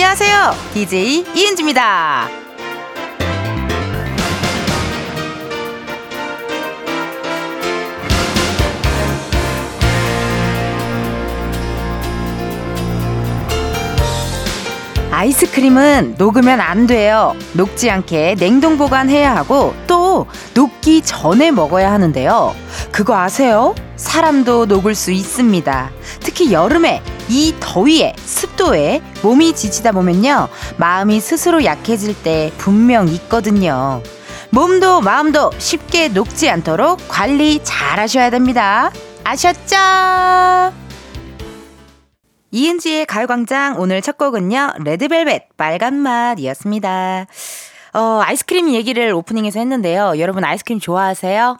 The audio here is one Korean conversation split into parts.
안녕하세요. DJ 이은지입니다. 아이스크림은 녹으면 안 돼요. 녹지 않게 냉동 보관해야 하고 또 녹기 전에 먹어야 하는데요. 그거 아세요? 사람도 녹을 수 있습니다. 특히 여름에 이 더위에 습도에 몸이 지치다 보면요. 마음이 스스로 약해질 때 분명 있거든요. 몸도 마음도 쉽게 녹지 않도록 관리 잘 하셔야 됩니다. 아셨죠? 이은지의 가요광장 오늘 첫 곡은요, 레드벨벳 빨간 맛이었습니다. 어, 아이스크림 얘기를 오프닝에서 했는데요. 여러분 아이스크림 좋아하세요?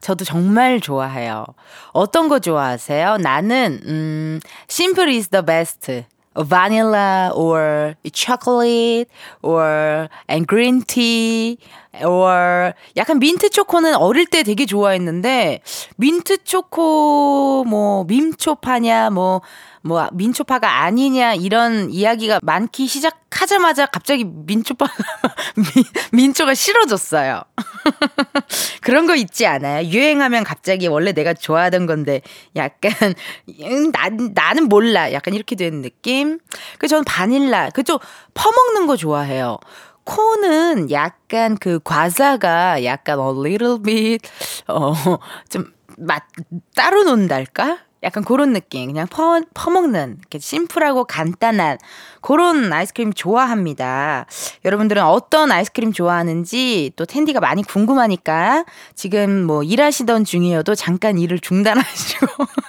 저도 정말 좋아해요. 어떤 거 좋아하세요? 나는, 음, simple is the best. vanilla or chocolate or and green tea or 약간 민트 초코는 어릴 때 되게 좋아했는데 민트 초코 뭐 민초파냐 뭐 뭐 민초파가 아니냐 이런 이야기가 많기 시작하자마자 갑자기 민초파 민초가 싫어졌어요. 그런 거 있지 않아요? 유행하면 갑자기 원래 내가 좋아하던 건데 약간 음, 나, 나는 몰라 약간 이렇게 되는 느낌. 그 저는 바닐라 그쪽 퍼먹는 거 좋아해요. 코는 약간 그 과자가 약간 a little bit 어좀 맛 따로 논달까? 약간 그런 느낌. 그냥 퍼, 퍼먹는, 이렇게 심플하고 간단한 그런 아이스크림 좋아합니다. 여러분들은 어떤 아이스크림 좋아하는지 또 텐디가 많이 궁금하니까 지금 뭐 일하시던 중이어도 잠깐 일을 중단하시고.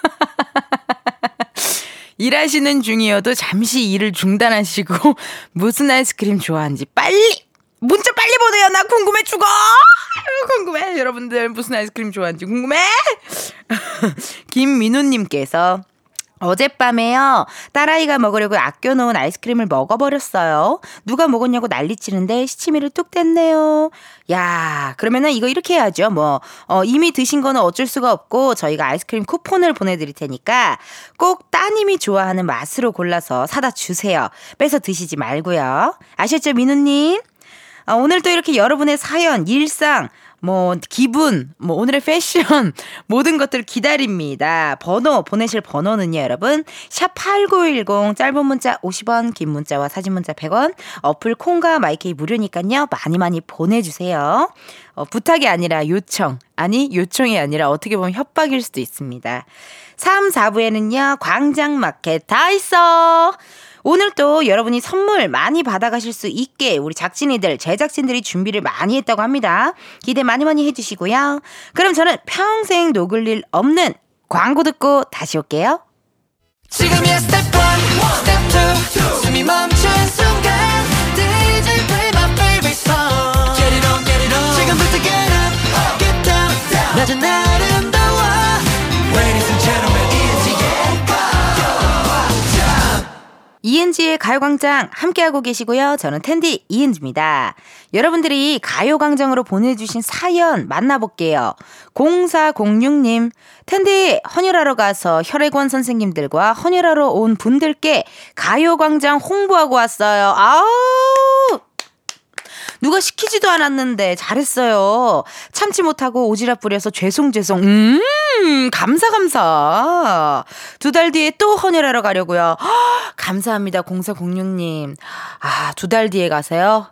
일하시는 중이어도 잠시 일을 중단하시고 무슨 아이스크림 좋아하는지 빨리 문자 빨리 보내요. 나 궁금해 죽어. 궁금해. 여러분들 무슨 아이스크림 좋아하는지 궁금해. 김민우님께서 어젯밤에요. 딸아이가 먹으려고 아껴놓은 아이스크림을 먹어버렸어요. 누가 먹었냐고 난리치는데 시치미를 뚝 뗐네요. 야, 그러면은 이거 이렇게 해야죠. 뭐, 어, 이미 드신 거는 어쩔 수가 없고 저희가 아이스크림 쿠폰을 보내드릴 테니까 꼭 따님이 좋아하는 맛으로 골라서 사다 주세요. 뺏어 드시지 말고요. 아셨죠, 민우님? 아, 오늘 또 이렇게 여러분의 사연, 일상, 뭐 기분, 뭐 오늘의 패션 모든 것들 기다립니다. 번호 보내실 번호는요, 여러분. 샵 8910 짧은 문자 50원, 긴 문자와 사진 문자 100원. 어플 콩과 마이케이 무료니까요. 많이 많이 보내 주세요. 어, 부탁이 아니라 요청. 아니, 요청이 아니라 어떻게 보면 협박일 수도 있습니다. 3, 4부에는요. 광장마켓 다 있어. 오늘 또 여러분이 선물 많이 받아가실 수 있게 우리 작진이들, 제작진들이 준비를 많이 했다고 합니다. 기대 많이 많이 해주시고요. 그럼 저는 평생 녹을 일 없는 광고 듣고 다시 올게요. 지금이야 스텝 1, 스텝 2, 숨이 멈춘 순간 DJ play my favorite song Get it on, get it 지금부터 get up, get down. 낮은 아 이은지의 가요광장 함께하고 계시고요. 저는 텐디 이은지입니다. 여러분들이 가요광장으로 보내주신 사연 만나볼게요. 0406님, 텐디 헌혈하러 가서 혈액원 선생님들과 헌혈하러 온 분들께 가요광장 홍보하고 왔어요. 아우! 누가 시키지도 않았는데 잘했어요. 참지 못하고 오지랖 부려서 죄송 죄송. 음 감사 감사. 두 달 뒤에 또 헌혈하러 가려고요. 허, 감사합니다 0406님. 아두 달 뒤에 가세요.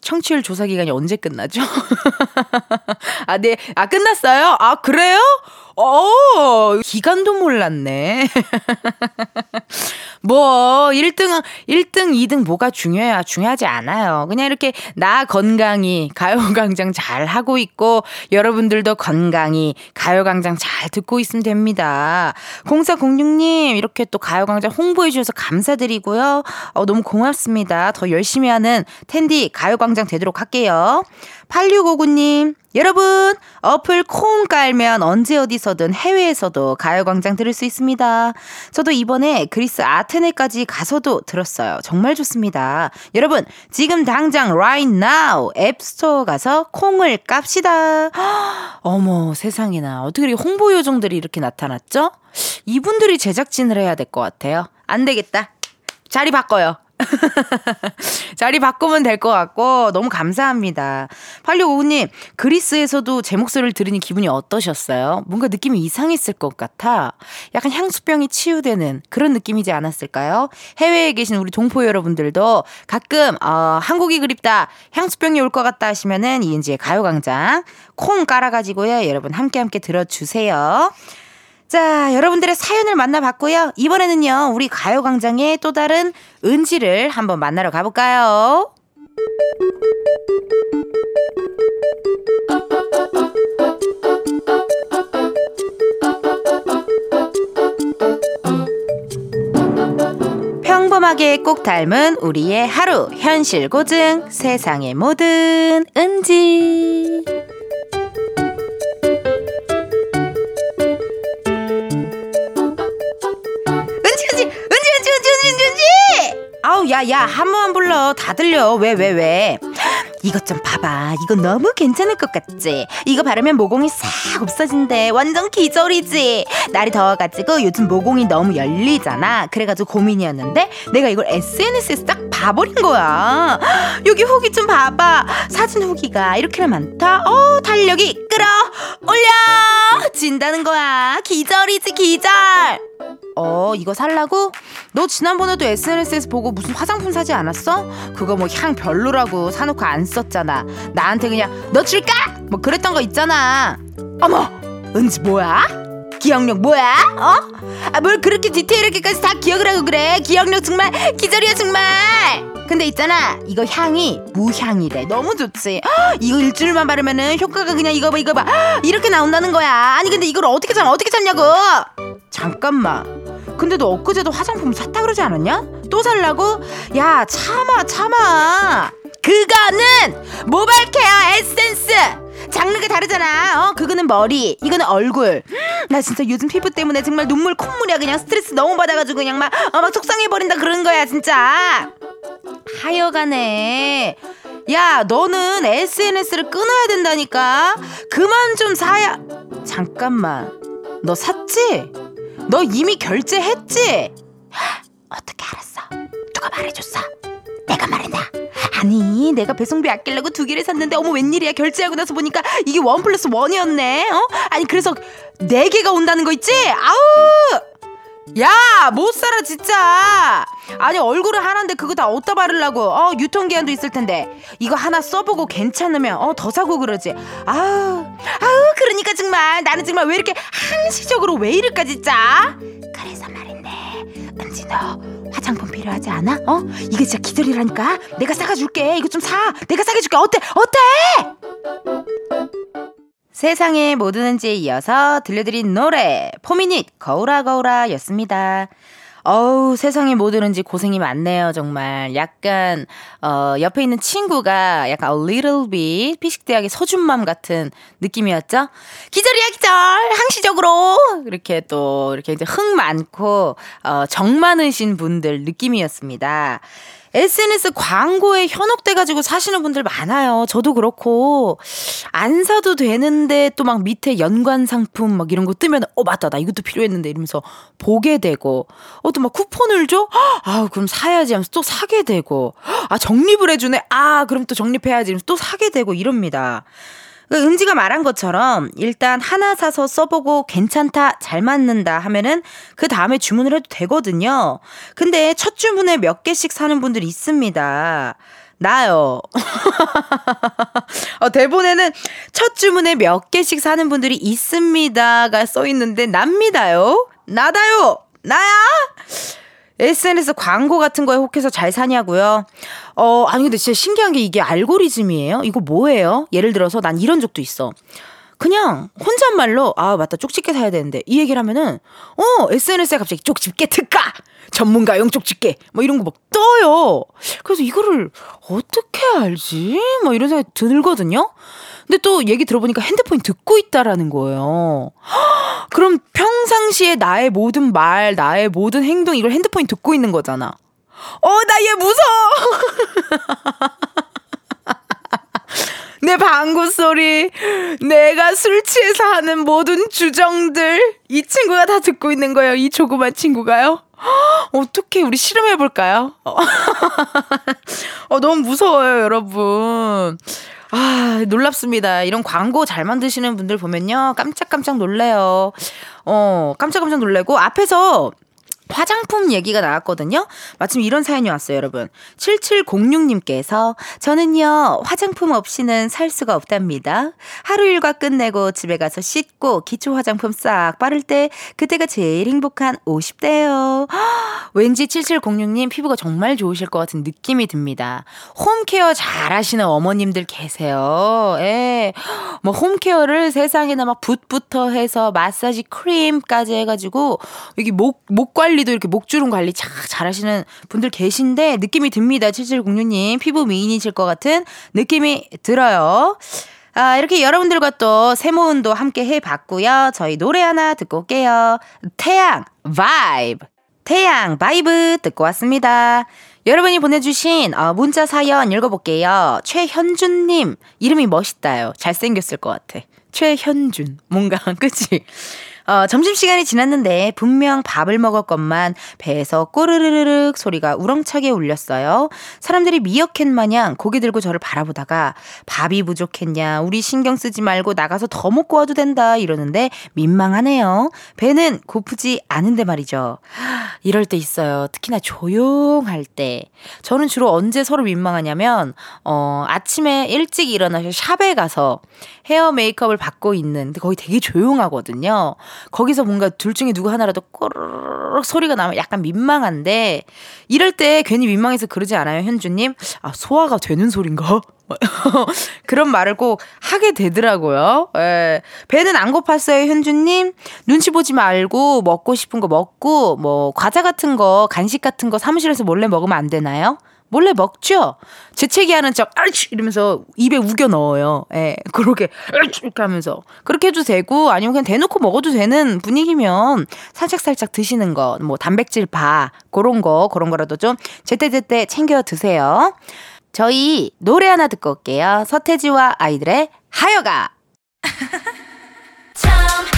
청취율 조사 기간이 언제 끝나죠? 아 네. 아 끝났어요? 아 그래요? 어, 기간도 몰랐네. 뭐, 1등, 1등, 2등 뭐가 중요해요? 중요하지 않아요. 그냥 이렇게 나 건강히 가요광장 잘 하고 있고, 여러분들도 건강히 가요광장 잘 듣고 있으면 됩니다. 0406님, 이렇게 또 가요광장 홍보해주셔서 감사드리고요. 어, 너무 고맙습니다. 더 열심히 하는 텐디 가요광장 되도록 할게요. 8659님, 여러분, 어플 콩 깔면 언제 어디서든 해외에서도 가요광장 들을 수 있습니다. 저도 이번에 그리스 아테네까지 가서도 들었어요. 정말 좋습니다. 여러분, 지금 당장 right now 앱스토어 가서 콩을 깝시다. 어머, 세상에나. 어떻게 홍보 요정들이 이렇게 나타났죠? 이분들이 제작진을 해야 될 것 같아요. 안 되겠다. 자리 바꿔요. 자리 바꾸면 될 것 같고 너무 감사합니다. 8659님 그리스에서도 제 목소리를 들으니 기분이 어떠셨어요? 뭔가 느낌이 이상했을 것 같아. 약간 향수병이 치유되는 그런 느낌이지 않았을까요? 해외에 계신 우리 동포 여러분들도 가끔 어, 한국이 그립다 향수병이 올 것 같다 하시면은 이은지의 가요광장 콩 깔아가지고요 여러분 함께 함께 들어주세요. 자, 여러분들의 사연을 만나봤고요. 이번에는요, 우리 가요광장의 또 다른 은지를 한번 만나러 가볼까요? 평범하게 꼭 닮은 우리의 하루, 현실 고증, 세상의 모든 은지. 아우 야야 한 번만 불러. 다 들려. 왜 왜 왜, 이것 좀 봐봐. 이거 너무 괜찮을 것 같지? 이거 바르면 모공이 싹 없어진대. 완전 기절이지. 날이 더워가지고 요즘 모공이 너무 열리잖아. 그래가지고 고민이었는데 내가 이걸 SNS에서 딱 봐버린 거야. 여기 후기 좀 봐봐. 사진 후기가 이렇게나 많다. 어 달력이 끌어. 올려. 진다는 거야. 기절이지 기절. 어, 이거 살라고? 너 지난번에도 SNS에서 보고 무슨 화장품 사지 않았어? 그거 뭐 향 별로라고 사놓고 안 썼잖아. 나한테 그냥 너 줄까? 뭐 그랬던 거 있잖아. 어머, 은지 뭐야? 기억력 뭐야? 어? 아, 뭘 그렇게 디테일하게까지 다 기억을 하고 그래? 기억력 정말 기절이야 정말. 근데 있잖아 이거 향이 무향이래 너무 좋지 이거 일주일만 바르면은 효과가 그냥 이거 봐 이거 봐 이렇게 나온다는 거야 아니 근데 이걸 어떻게 참 어떻게 참냐고 잠깐만 근데 너 엊그제도 화장품 샀다 그러지 않았냐? 또 살라고? 야 참아 참아. 그거는 모발 케어 에센스. 장르가 다르잖아. 어 그거는 머리 이거는 얼굴. 나 진짜 요즘 피부 때문에 정말 눈물 콧물이야. 그냥 스트레스 너무 받아가지고 그냥 막, 어, 막 속상해버린다 그런 거야 진짜. 하여간에. 야 너는 SNS를 끊어야 된다니까. 그만 좀 사야. 잠깐만. 너 샀지? 너 이미 결제했지? 어떻게 알았어? 누가 말해줬어? 내가 말했나? 아니 내가 배송비 아끼려고 두 개를 샀는데 어머 웬일이야 결제하고 나서 보니까 이게 원 플러스 원이었네 어? 아니 그래서 네 개가 온다는 거 있지? 아우 야, 못 살아 진짜. 아니 얼굴을 하나인데 그거 다 어디다 바르려고? 어 유통 기한도 있을 텐데 이거 하나 써보고 괜찮으면 어 더 사고 그러지. 아우, 아우 그러니까 정말 나는 정말 왜 이렇게 한시적으로 왜 이럴까 진짜. 그래서 말인데 은지 너 화장품 필요하지 않아? 어? 이게 진짜 기절이라니까. 내가 사가 줄게. 이거 좀 사. 내가 사게 줄게. 어때? 어때? 세상의 모든 은지에 이어서 들려드린 노래 포미닛 거울아 거울아 였습니다. 어우 세상의 모든 은지 고생이 많네요 정말. 약간 어 옆에 있는 친구가 약간 a little bit 피식대학의 서준맘 같은 느낌이었죠? 기절이야 기절! 항시적으로! 이렇게 또 이렇게 이제 흥 많고 어 정 많으신 분들 느낌이었습니다 SNS 광고에 현혹돼가지고 사시는 분들 많아요. 저도 그렇고, 안 사도 되는데 또 막 밑에 연관 상품 막 이런 거 뜨면, 어, 맞다. 나 이것도 필요했는데 이러면서 보게 되고, 어, 또 막 쿠폰을 줘? 아, 그럼 사야지 하면서 또 사게 되고, 아, 정립을 해주네? 아, 그럼 또 정립해야지 하면서 또 사게 되고 이럽니다. 그 은지가 말한 것처럼 일단 하나 사서 써보고 괜찮다, 잘 맞는다 하면은 그 다음에 주문을 해도 되거든요. 근데 첫 주문에 몇 개씩 사는 분들이 있습니다. 나요. 어, 대본에는 첫 주문에 몇 개씩 사는 분들이 있습니다가 써 있는데 납니다요. 나다요. 나야. SNS 광고 같은 거에 혹해서 잘 사냐고요? 어, 아니 근데 진짜 신기한 게 이게 알고리즘이에요? 이거 뭐예요? 예를 들어서 난 이런 적도 있어. 그냥 혼잣말로 아 맞다 쪽집게 사야 되는데 이 얘기를 하면은 어 SNS에 갑자기 쪽집게 특가 전문가용 쪽집게 뭐 이런 거 막 떠요. 그래서 이거를 어떻게 알지? 뭐 이런 생각이 들거든요. 근데 또 얘기 들어보니까 핸드폰이 듣고 있다라는 거예요. 그럼 평상시에 나의 모든 말, 나의 모든 행동 이걸 핸드폰이 듣고 있는 거잖아. 어, 나 얘 무서워! 내 방구 소리, 내가 술 취해서 하는 모든 주정들, 이 친구가 다 듣고 있는 거예요. 이 조그만 친구가요. 어떻게 우리 실험해 볼까요? 어, 너무 무서워요, 여러분. 아, 놀랍습니다. 이런 광고 잘 만드시는 분들 보면요. 깜짝깜짝 놀래요. 어, 깜짝깜짝 놀래고 앞에서 화장품 얘기가 나왔거든요. 마침 이런 사연이 왔어요, 여러분. 7706님께서 저는요, 화장품 없이는 살 수가 없답니다. 하루 일과 끝내고 집에 가서 씻고 기초 화장품 싹 바를 때 그때가 제일 행복한 50대예요. 왠지 7706님 피부가 정말 좋으실 것 같은 느낌이 듭니다. 홈케어 잘 하시는 어머님들 계세요. 예. 뭐 홈케어를 세상에나 막 붓부터 해서 마사지 크림까지 해 가지고 여기 목, 목 관리 관리도 이렇게 목주름 관리 잘 잘하시는 분들 계신데 느낌이 듭니다. 7706님 피부 미인이실 것 같은 느낌이 들어요. 아, 이렇게 여러분들과 또 세모 운도 함께 해봤고요. 저희 노래 하나 듣고 올게요. 태양 VIBE 태양 VIBE 듣고 왔습니다. 여러분이 보내주신 어, 문자 사연 읽어볼게요. 최현준님 이름이 멋있다요. 잘생겼을 것 같아. 최현준 뭔가 그치? 어, 점심시간이 지났는데 분명 밥을 먹었건만 배에서 꼬르르르륵 소리가 우렁차게 울렸어요. 사람들이 미어캣 마냥 고개 들고 저를 바라보다가 밥이 부족했냐, 우리 신경 쓰지 말고 나가서 더 먹고 와도 된다 이러는데 민망하네요. 배는 고프지 않은데 말이죠. 이럴 때 있어요. 특히나 조용할 때. 저는 주로 언제 서로 민망하냐면, 어, 아침에 일찍 일어나서 샵에 가서 헤어 메이크업을 받고 있는, 데 거기 되게 조용하거든요. 거기서 뭔가 둘 중에 누구 하나라도 꼬르륵 소리가 나면 약간 민망한데 이럴 때 괜히 민망해서 그러지 않아요, 현주님? 아, 소화가 되는 소린가? 그런 말을 꼭 하게 되더라고요. 예. 배는 안 고팠어요, 현주님? 눈치 보지 말고 먹고 싶은 거 먹고, 뭐, 과자 같은 거, 간식 같은 거 사무실에서 몰래 먹으면 안 되나요? 몰래 먹죠? 재채기 하는 척, 아이치! 이러면서 입에 우겨 넣어요. 예, 그렇게, 아이치! 이렇게 하면서. 그렇게 해도 되고, 아니면 그냥 대놓고 먹어도 되는 분위기면 살짝살짝 드시는 거, 뭐, 단백질 바, 그런 거, 그런 거라도 좀 제때제때 챙겨 드세요. 저희 노래 하나 듣고 올게요. 서태지와 아이들의 하여가!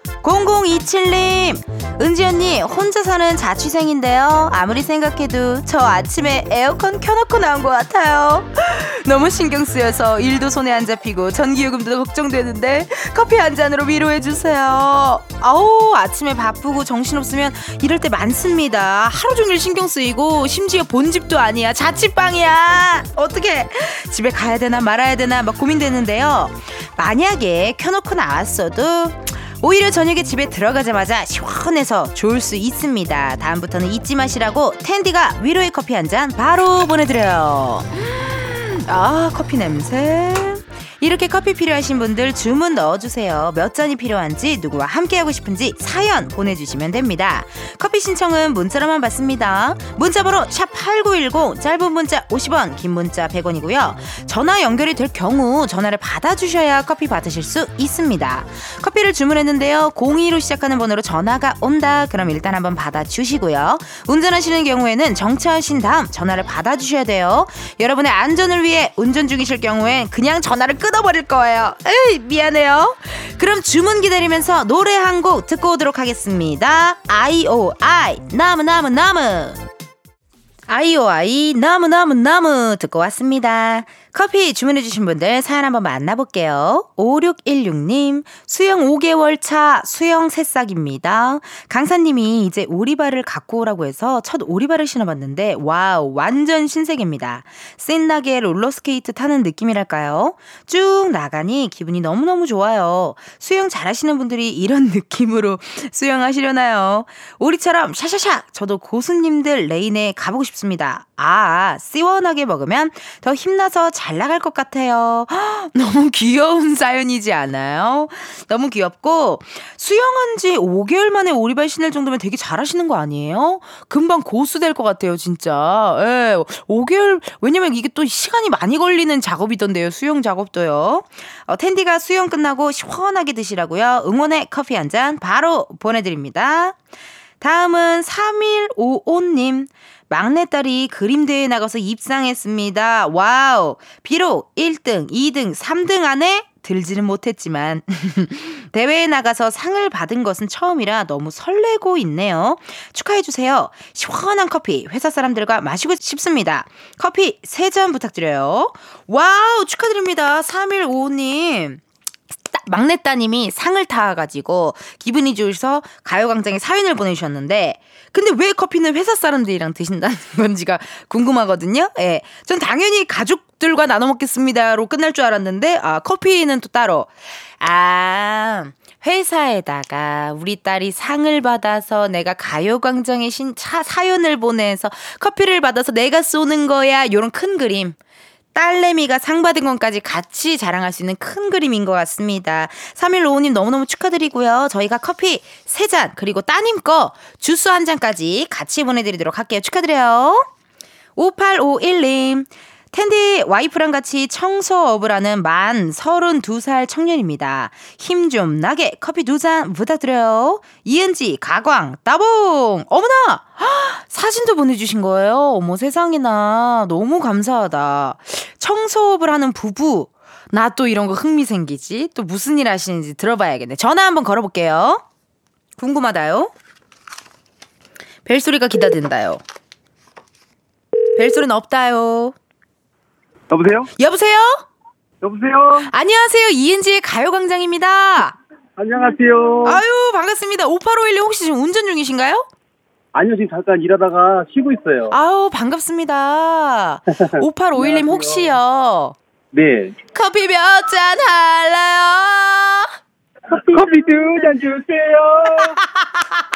0027님, 은지 언니, 혼자 사는 자취생인데요. 아무리 생각해도 저 아침에 에어컨 켜놓고 나온 것 같아요. 너무 신경 쓰여서 일도 손에 안 잡히고 전기요금도 걱정되는데 커피 한 잔으로 위로해주세요. 아우, 아침에 바쁘고 정신없으면 이럴 때 많습니다. 하루 종일 신경 쓰이고 심지어 본집도 아니야. 자취방이야. 어떻게 집에 가야 되나 말아야 되나 막 고민되는데요. 만약에 켜놓고 나왔어도 오히려 저녁에 집에 들어가자마자 시원해서 좋을 수 있습니다. 다음부터는 잊지 마시라고 텐디가 위로의 커피 한 잔 바로 보내드려요. 아, 커피 냄새. 이렇게 커피 필요하신 분들 주문 넣어주세요. 몇 잔이 필요한지 누구와 함께하고 싶은지 사연 보내주시면 됩니다. 커피 신청은 문자로만 받습니다. 문자번호 샵8910 짧은 문자 50원 긴 문자 100원이고요. 전화 연결이 될 경우 전화를 받아주셔야 커피 받으실 수 있습니다. 커피를 주문했는데요. 02로 시작하는 번호로 전화가 온다. 그럼 일단 한번 받아주시고요. 운전하시는 경우에는 정차하신 다음 전화를 받아주셔야 돼요. 여러분의 안전을 위해 운전 중이실 경우엔 그냥 전화를 끊 끊어버릴 거예요. 에이, 미안해요. 그럼 주문 기다리면서 노래 한 곡 듣고 오도록 하겠습니다. 아이오아이, 나무, 나무, 나무. 아이오아이, 너무, 너무, 너무 듣고 왔습니다. 커피 주문해주신 분들 사연 한번 만나볼게요. 5616님, 수영 5개월 차 수영 새싹입니다. 강사님이 이제 오리발을 갖고 오라고 해서 첫 오리발을 신어봤는데, 와우, 완전 신세계입니다. 신나게 롤러스케이트 타는 느낌이랄까요? 쭉 나가니 기분이 너무너무 좋아요. 수영 잘하시는 분들이 이런 느낌으로 수영하시려나요? 오리처럼 샤샤샥! 저도 고수님들 레인에 가보고 싶습니다. 아, 시원하게 먹으면 더 힘나서 잘 나갈 것 같아요. 너무 귀여운 사연이지 않아요? 너무 귀엽고 수영한 지 5개월 만에 오리발 신을 정도면 되게 잘하시는 거 아니에요? 금방 고수 될 것 같아요, 진짜. 예, 5개월 왜냐면 이게 또 시간이 많이 걸리는 작업이던데요, 수영 작업도요. 어, 텐디가 수영 끝나고 시원하게 드시라고요. 응원의 커피 한 잔 바로 보내드립니다. 다음은 3155님. 막내딸이 그림대회에 나가서 입상했습니다. 와우! 비록 1등, 2등, 3등 안에 들지는 못했지만 대회에 나가서 상을 받은 것은 처음이라 너무 설레고 있네요. 축하해 주세요. 시원한 커피 회사 사람들과 마시고 싶습니다. 커피 3잔 부탁드려요. 와우 축하드립니다. 3155님. 막내 따님이 상을 타가지고 기분이 좋으셔서 가요광장에 사연을 보내주셨는데 근데 왜 커피는 회사 사람들이랑 드신다는 건지가 궁금하거든요. 예. 전 당연히 가족들과 나눠 먹겠습니다로 끝날 줄 알았는데 아 커피는 또 따로 아 회사에다가 우리 딸이 상을 받아서 내가 가요광장에 신 차, 사연을 보내서 커피를 받아서 내가 쏘는 거야 요런 큰 그림 딸내미가 상 받은 것까지 같이 자랑할 수 있는 큰 그림인 것 같습니다. 3155님 너무너무 축하드리고요. 저희가 커피 3잔, 그리고 따님 거 주스 한 잔까지 같이 보내드리도록 할게요. 축하드려요. 5851님. 텐디 와이프랑 같이 청소업을 하는 만 32살 청년입니다. 힘 좀 나게 커피 두 잔 부탁드려요. 이은지, 가광, 따봉! 어머나! 사진도 보내주신 거예요. 어머 세상에나. 너무 감사하다. 청소업을 하는 부부. 나 또 이런 거 흥미 생기지? 또 무슨 일 하시는지 들어봐야겠네. 전화 한번 걸어볼게요. 궁금하다요. 벨소리가 기다린다요. 벨소리는 없다요. 여보세요? 여보세요? 여보세요? 안녕하세요. 이은지의 가요광장입니다. 안녕하세요. 아유, 반갑습니다. 5851님 혹시 지금 운전 중이신가요? 아니요, 지금 잠깐 일하다가 쉬고 있어요. 아유, 반갑습니다. 5851님 안녕하세요. 혹시요. 네. 커피 몇 잔 할래요? 커피 두잔 주세요.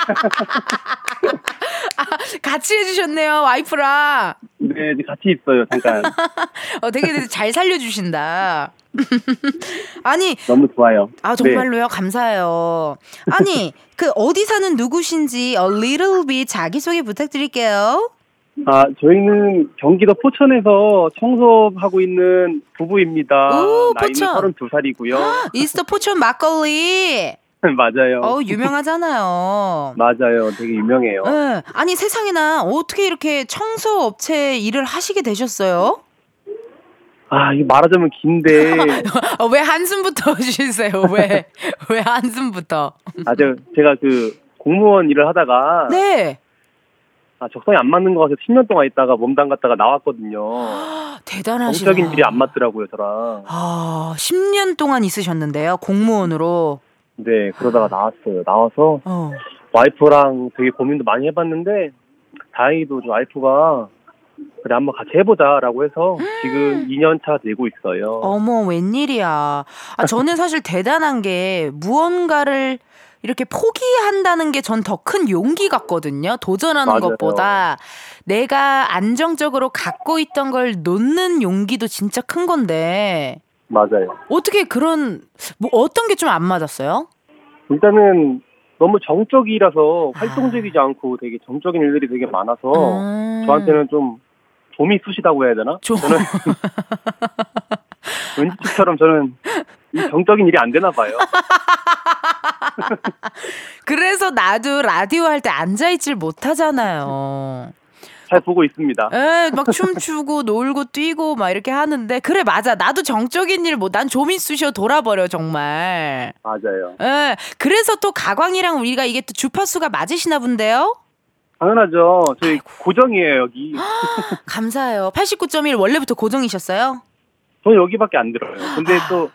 같이 해주셨네요, 와이프랑. 네, 같이 있어요, 잠깐. 어, 되게 잘 살려주신다. 아니, 너무 좋아요. 아, 정말로요? 감사해요. 아니, 그, 어디 사는 누구신지, a little bit 자기소개 부탁드릴게요. 네. 아, 저희는 경기도 포천에서 청소하고 있는 부부입니다. 오, 나이는 포천. 32살이고요. 이스터 포천 막걸리. 맞아요. 어 유명하잖아요. 맞아요. 되게 유명해요. 네. 아니 세상에나 어떻게 이렇게 청소 업체 일을 하시게 되셨어요? 아, 이거 말하자면 긴데. 어, 왜 한숨부터 쉬세요? 왜? 왜 한숨부터? 아, 제가, 제가 그 공무원 일을 하다가. 네. 아, 적성이 안 맞는 것 같아서 10년 동안 있다가 몸담 갔다가 나왔거든요. 대단하시다. 정적인 일이 안 맞더라고요, 저랑. 아, 10년 동안 있으셨는데요. 공무원으로. 네, 그러다가 나왔어요. 나와서 어. 와이프랑 되게 고민도 많이 해봤는데 다행히도 저 와이프가 그래 한번 같이 해보자라고 해서 지금 2년 차 되고 있어요. 어머, 웬일이야. 아, 저는 사실 대단한 게 무언가를 이렇게 포기한다는 게 전 더 큰 용기 같거든요. 도전하는 맞아요. 것보다 내가 안정적으로 갖고 있던 걸 놓는 용기도 진짜 큰 건데 맞아요. 어떻게 그런 뭐 어떤 게 좀 안 맞았어요? 일단은 너무 정적이라서 활동적이지 않고 되게 정적인 일들이 되게 많아서 음. 저한테는 좀 좀이 쑤시다고 해야 되나? 좀. 저는 왠지처럼 저는 이 정적인 일이 안 되나 봐요. 그래서 나도 라디오 할 때 앉아 있질 못하잖아요. 잘 보고 있습니다. 에, 막 춤추고 놀고 뛰고 막 이렇게 하는데 그래 맞아 나도 정적인 일 뭐 난 조민 쑤셔 돌아버려 정말. 맞아요. 에, 그래서 또 가광이랑 우리가 이게 또 주파수가 맞으시나 본데요. 당연하죠. 저희 고정이에요 여기. 감사해요. 89.1 원래부터 고정이셨어요? 저는 여기밖에 안 들어요. 근데 또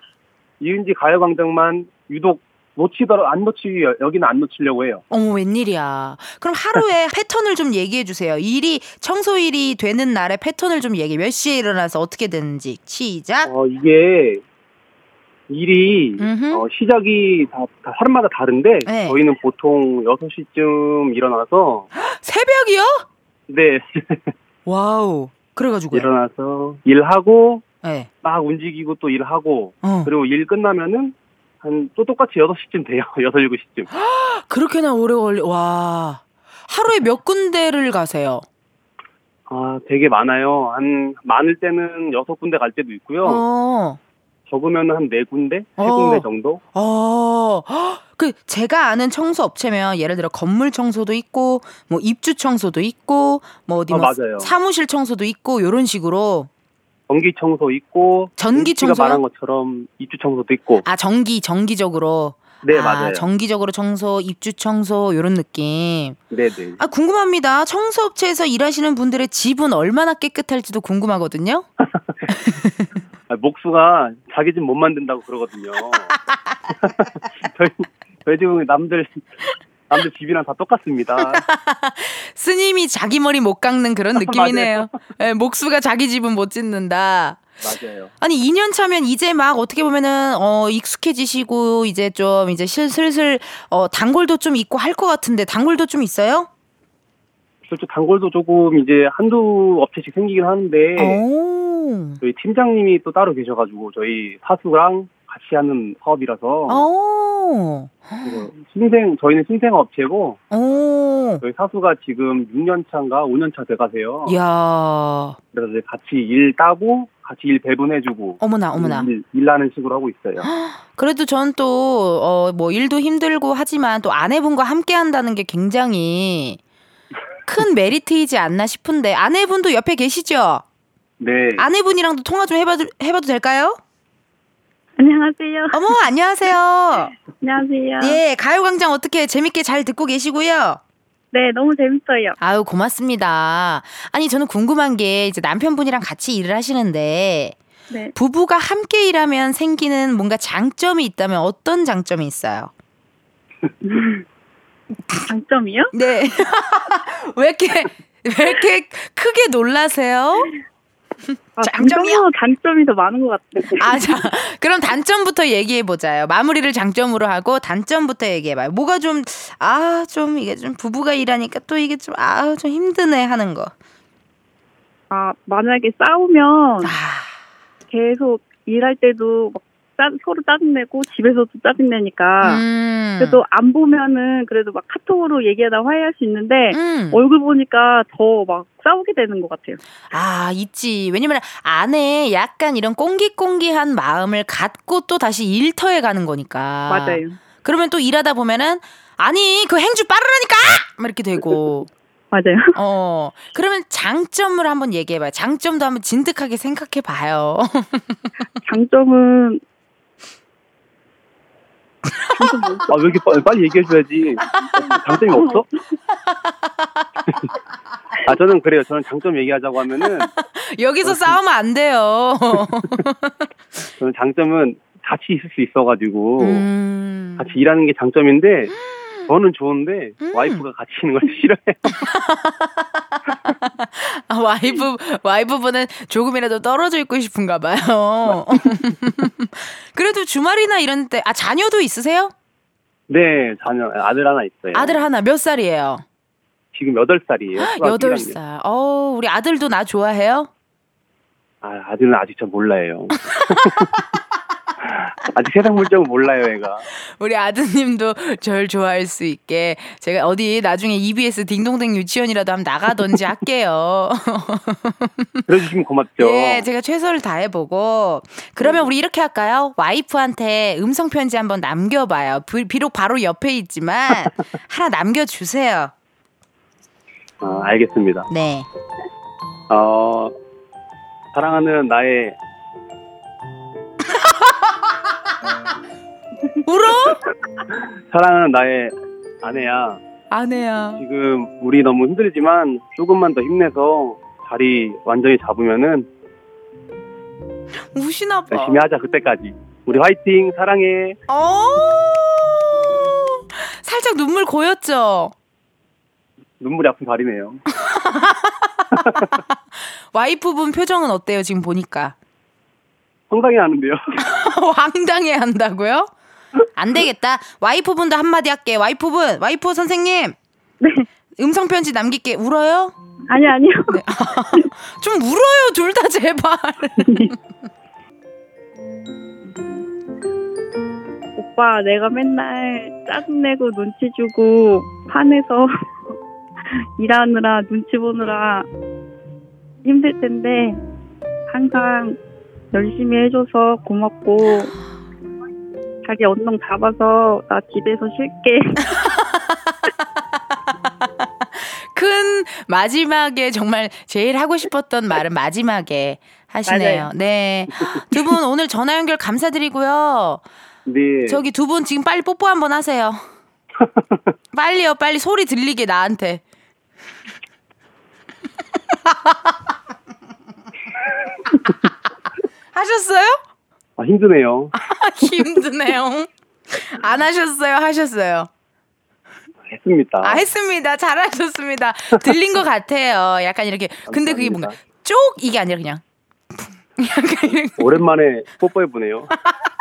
이은지 가요광장만 유독 놓치더라 안 놓치 여기는 안 놓치려고 해요. 어머 웬일이야. 그럼 하루에 패턴을 좀 얘기해 주세요. 일이 청소일이 되는 날의 패턴을 좀 얘기해. 몇 시에 일어나서 어떻게 되는지. 시작. 어 이게 일이. 어, 시작이 다, 다 사람마다 다른데 네. 저희는 보통 6시쯤 일어나서 새벽이요? 네 와우. 그래가지고요. 일어나서 일하고 네. 막 움직이고 또 일하고 어. 그리고 일 끝나면은 한 또 똑같이 6시쯤 돼요. 6, 7시쯤. 그렇게나 오래 걸리. 와. 하루에 몇 군데를 가세요? 아, 되게 많아요. 한 많을 때는 6군데 갈 때도 있고요. 어. 적으면 한 4군데, 어. 3군데 정도? 어. 헉, 그 제가 아는 청소 업체면 예를 들어 건물 청소도 있고 뭐 입주 청소도 있고 뭐 어디 어, 뭐 맞아요. 사무실 청소도 있고 요런 식으로 전기 청소 있고 전기 청소요? 말한 것처럼 입주 청소도 있고. 아 전기 정기적으로 네, 아, 맞아요. 정기적으로 청소, 입주 청소 요런 느낌. 네, 네. 아 궁금합니다. 청소 업체에서 일하시는 분들의 집은 얼마나 깨끗할지도 궁금하거든요. 아, 목수가 자기 집 못 만든다고 그러거든요. 저희 저희 집은 남들 남들 집이랑 다 똑같습니다. 스님이 자기 머리 못 깎는 그런 느낌이네요. 예, 목수가 자기 집은 못 짓는다. 맞아요. 아니 2년 차면 이제 막 어떻게 보면은 어 익숙해지시고 이제 좀 이제 실- 슬슬 어 단골도 좀 있고 할 것 같은데 단골도 좀 있어요? 실제 단골도 조금 이제 한두 업체씩 생기긴 하는데 오. 저희 팀장님이 또 따로 계셔가지고 저희 사수랑 같이 하는 사업이라서 오. 신생 저희는 신생 업체고 오. 저희 사수가 지금 6년 차인가 5년 차 돼가세요. 야. 그래서 이제 같이 일 따고 같이 일 배분해주고 어머나 어머나. 일, 일하는 식으로 하고 있어요. 그래도 전또어뭐 일도 힘들고 하지만 또 아내분과 함께 한다는 게 굉장히 큰 메리트이지 않나 싶은데 아내분도 옆에 계시죠? 네. 아내분이랑도 통화 좀 해봐도 해봐도 될까요? 안녕하세요. 어머 안녕하세요. 안녕하세요. 예 가요광장 어떻게 재밌게 잘 듣고 계시고요. 네, 너무 재밌어요. 아유 고맙습니다. 아니 저는 궁금한 게 이제 남편분이랑 같이 일을 하시는데 네. 부부가 함께 일하면 생기는 뭔가 장점이 있다면 어떤 장점이 있어요? 장점이요? 네. 왜 이렇게 왜 이렇게 크게 놀라세요? 아, 장점이요? 단점이 더 많은 것 같아요. 아, 자, 그럼 단점부터 얘기해 보자요. 마무리를 장점으로 하고 단점부터 얘기해 봐요. 뭐가 좀 아, 좀 이게 좀 부부가 일하니까 또 이게 좀 아, 좀 힘드네 하는 거. 아, 만약에 싸우면 아, 계속 일할 때도 막 짜, 서로 짜증내고 집에서도 짜증내니까 음. 그래도 안 보면은 그래도 막 카톡으로 얘기하다 화해할 수 있는데 음. 얼굴 보니까 더 막 싸우게 되는 것 같아요. 아, 있지. 왜냐면 안에 약간 이런 꽁기꽁기한 마음을 갖고 또 다시 일터에 가는 거니까. 맞아요. 그러면 또 일하다 보면은 아니, 그 행주 빠르라니까! 막 이렇게 되고. 맞아요. 어, 그러면 장점을 한번 얘기해봐요. 장점도 한번 진득하게 생각해봐요. 장점은 아, 왜 이렇게 빨리, 빨리 얘기해줘야지. 장점이 없어? 아, 저는 그래요. 저는 장점 얘기하자고 하면은, 여기서 싸우면 안 돼요. 저는 장점은 같이 있을 수 있어가지고, 음. 같이 일하는 게 장점인데, 저는 좋은데, 음. 와이프가 같이 있는 걸 싫어해요. 아, 와이프, 와이프분은 조금이라도 떨어져 있고 싶은가 봐요. 그래도 주말이나 이런 때, 아, 자녀도 있으세요? 네, 자녀, 아들 하나 있어요. 아들 하나 몇 살이에요? 지금 8살이에요. 여덟 살. 어, 우리 아들도 나 좋아해요? 아, 아들은 아직 전 몰라요. 아직 세상 물정은 몰라요, 애가. 우리 아드님도 절 좋아할 수 있게 제가 어디 나중에 EBS 딩동댕 유치원이라도 한번 나가던지 할게요. 그래주시면 고맙죠. 예, 제가 최선을 다해보고 그러면 우리 이렇게 할까요? 와이프한테 음성 편지 한번 남겨봐요. 비- 비록 바로 옆에 있지만 하나 남겨주세요. 아, 알겠습니다. 네. 어, 사랑하는 나의 울어? 사랑하는 나의 아내야. 아내야. 지금 우리 너무 힘들지만 조금만 더 힘내서 자리 완전히 잡으면은 우시나 봐. 열심히 하자 그때까지. 우리 화이팅 사랑해. 어. 살짝 눈물 고였죠. 눈물이 앞을 가리네요. 와이프분 표정은 어때요? 지금 보니까. 황당해 하는데요. 황당해 한다고요? 안 되겠다. 와이프분도 한마디 할게. 와이프분, 와이프 선생님. 네. 음성 편지 남길게. 울어요? 아니 아니요. 좀 울어요, 둘 다 제발. 오빠 내가 맨날 짜증내고 눈치 주고 화내서 일하느라 눈치 보느라 힘들 텐데 항상 열심히 해줘서 고맙고 자기 언능 잡아서 나 집에서 쉴게. 큰 마지막에 정말 제일 하고 싶었던 말은 마지막에 하시네요. 맞아요. 네. 두 분 오늘 전화 연결 감사드리고요. 네. 저기 두 분 지금 빨리 뽀뽀 한번 하세요. 빨리요, 빨리 소리 들리게 나한테. 하셨어요? 아, 힘드네요. 힘드네요. 안 하셨어요? 하셨어요? 했습니다. 아, 했습니다. 잘하셨습니다. 들린 것 같아요. 약간 이렇게. 근데 그게 뭔가. 쪽 이게 아니라 그냥. 오랜만에 뽀뽀해 보네요.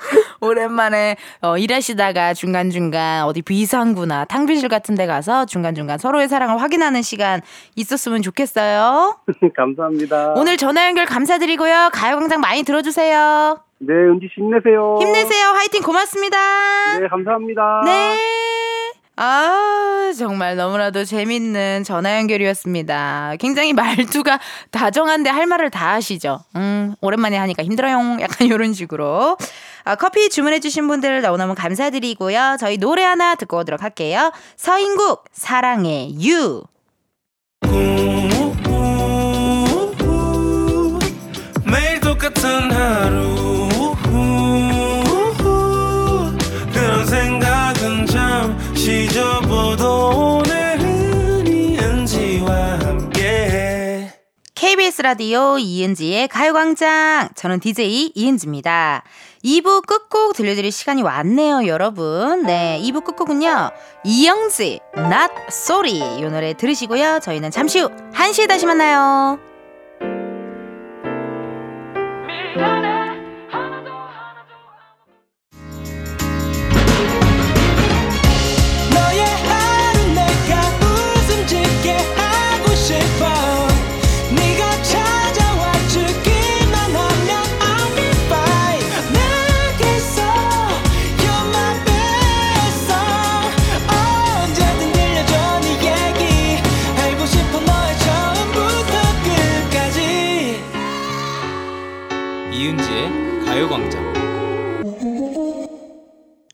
오랜만에 어, 일하시다가 중간중간 어디 비상구나 탕비실 같은 데 가서 중간중간 서로의 사랑을 확인하는 시간 있었으면 좋겠어요. 감사합니다. 오늘 전화 연결 감사드리고요. 가요광장 많이 들어주세요. 네, 은지 씨 힘내세요. 힘내세요. 화이팅 고맙습니다. 네, 감사합니다. 네. 아, 정말 너무나도 재밌는 전화 연결이었습니다. 굉장히 말투가 다정한데 할 말을 다 하시죠. 음, 오랜만에 하니까 힘들어요. 약간 이런 식으로. 아, 커피 주문해주신 분들 너무너무 감사드리고요. 저희 노래 하나 듣고 오도록 할게요. 서인국, 사랑해, 유. 매일 똑같은 하루 그런 생각은 잠시 접어도 오늘은 이은지와 함께 KBS 라디오 이은지의 가요광장. 저는 DJ 이은지입니다. 2부 끝곡 들려드릴 시간이 왔네요, 여러분. 네, 2부 끝곡은요. 이영지, Not Sorry. 이 노래 들으시고요. 저희는 잠시 후 1시에 다시 만나요.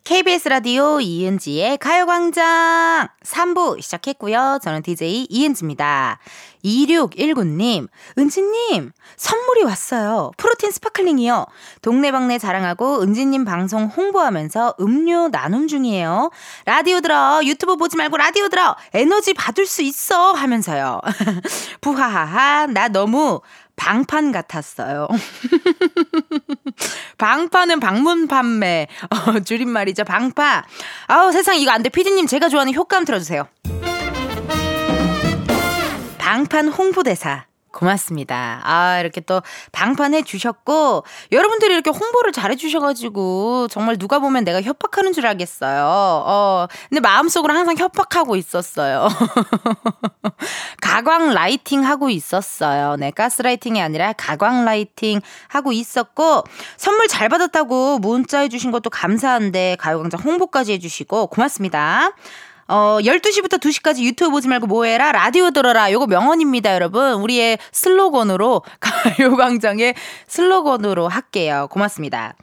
KBS 라디오 이은지의 가요광장 3부 시작했고요. 저는 DJ 이은지입니다. 2619님, 은지님, 선물이 왔어요. 프로틴 스파클링이요. 동네방네 자랑하고 은지님 방송 홍보하면서 음료 나눔 중이에요. 라디오 들어, 유튜브 보지 말고 라디오 들어, 에너지 받을 수 있어 하면서요. 부하하하, 나 너무 방판 같았어요. 방판은 방문 판매. 어, 줄임말이죠. 방판. 아우, 세상 이거 안 돼. 피디님, 제가 좋아하는 효과음 틀어주세요. 방판 홍보대사. 고맙습니다. 아, 이렇게 또 방판해 주셨고, 여러분들이 이렇게 홍보를 잘해 주셔가지고, 정말 누가 보면 내가 협박하는 줄 알겠어요. 어, 근데 마음속으로 항상 협박하고 있었어요. 가광 라이팅 하고 있었어요. 네, 가스라이팅이 아니라 가광 라이팅 하고 있었고, 선물 잘 받았다고 문자 해주신 것도 감사한데, 가요광장 홍보까지 해주시고, 고맙습니다. 어, 12시부터 2시까지 유튜브 보지 말고 뭐 해라? 라디오 들어라. 요거 명언입니다, 여러분. 우리의 슬로건으로, 가요광장의 슬로건으로 할게요. 고맙습니다.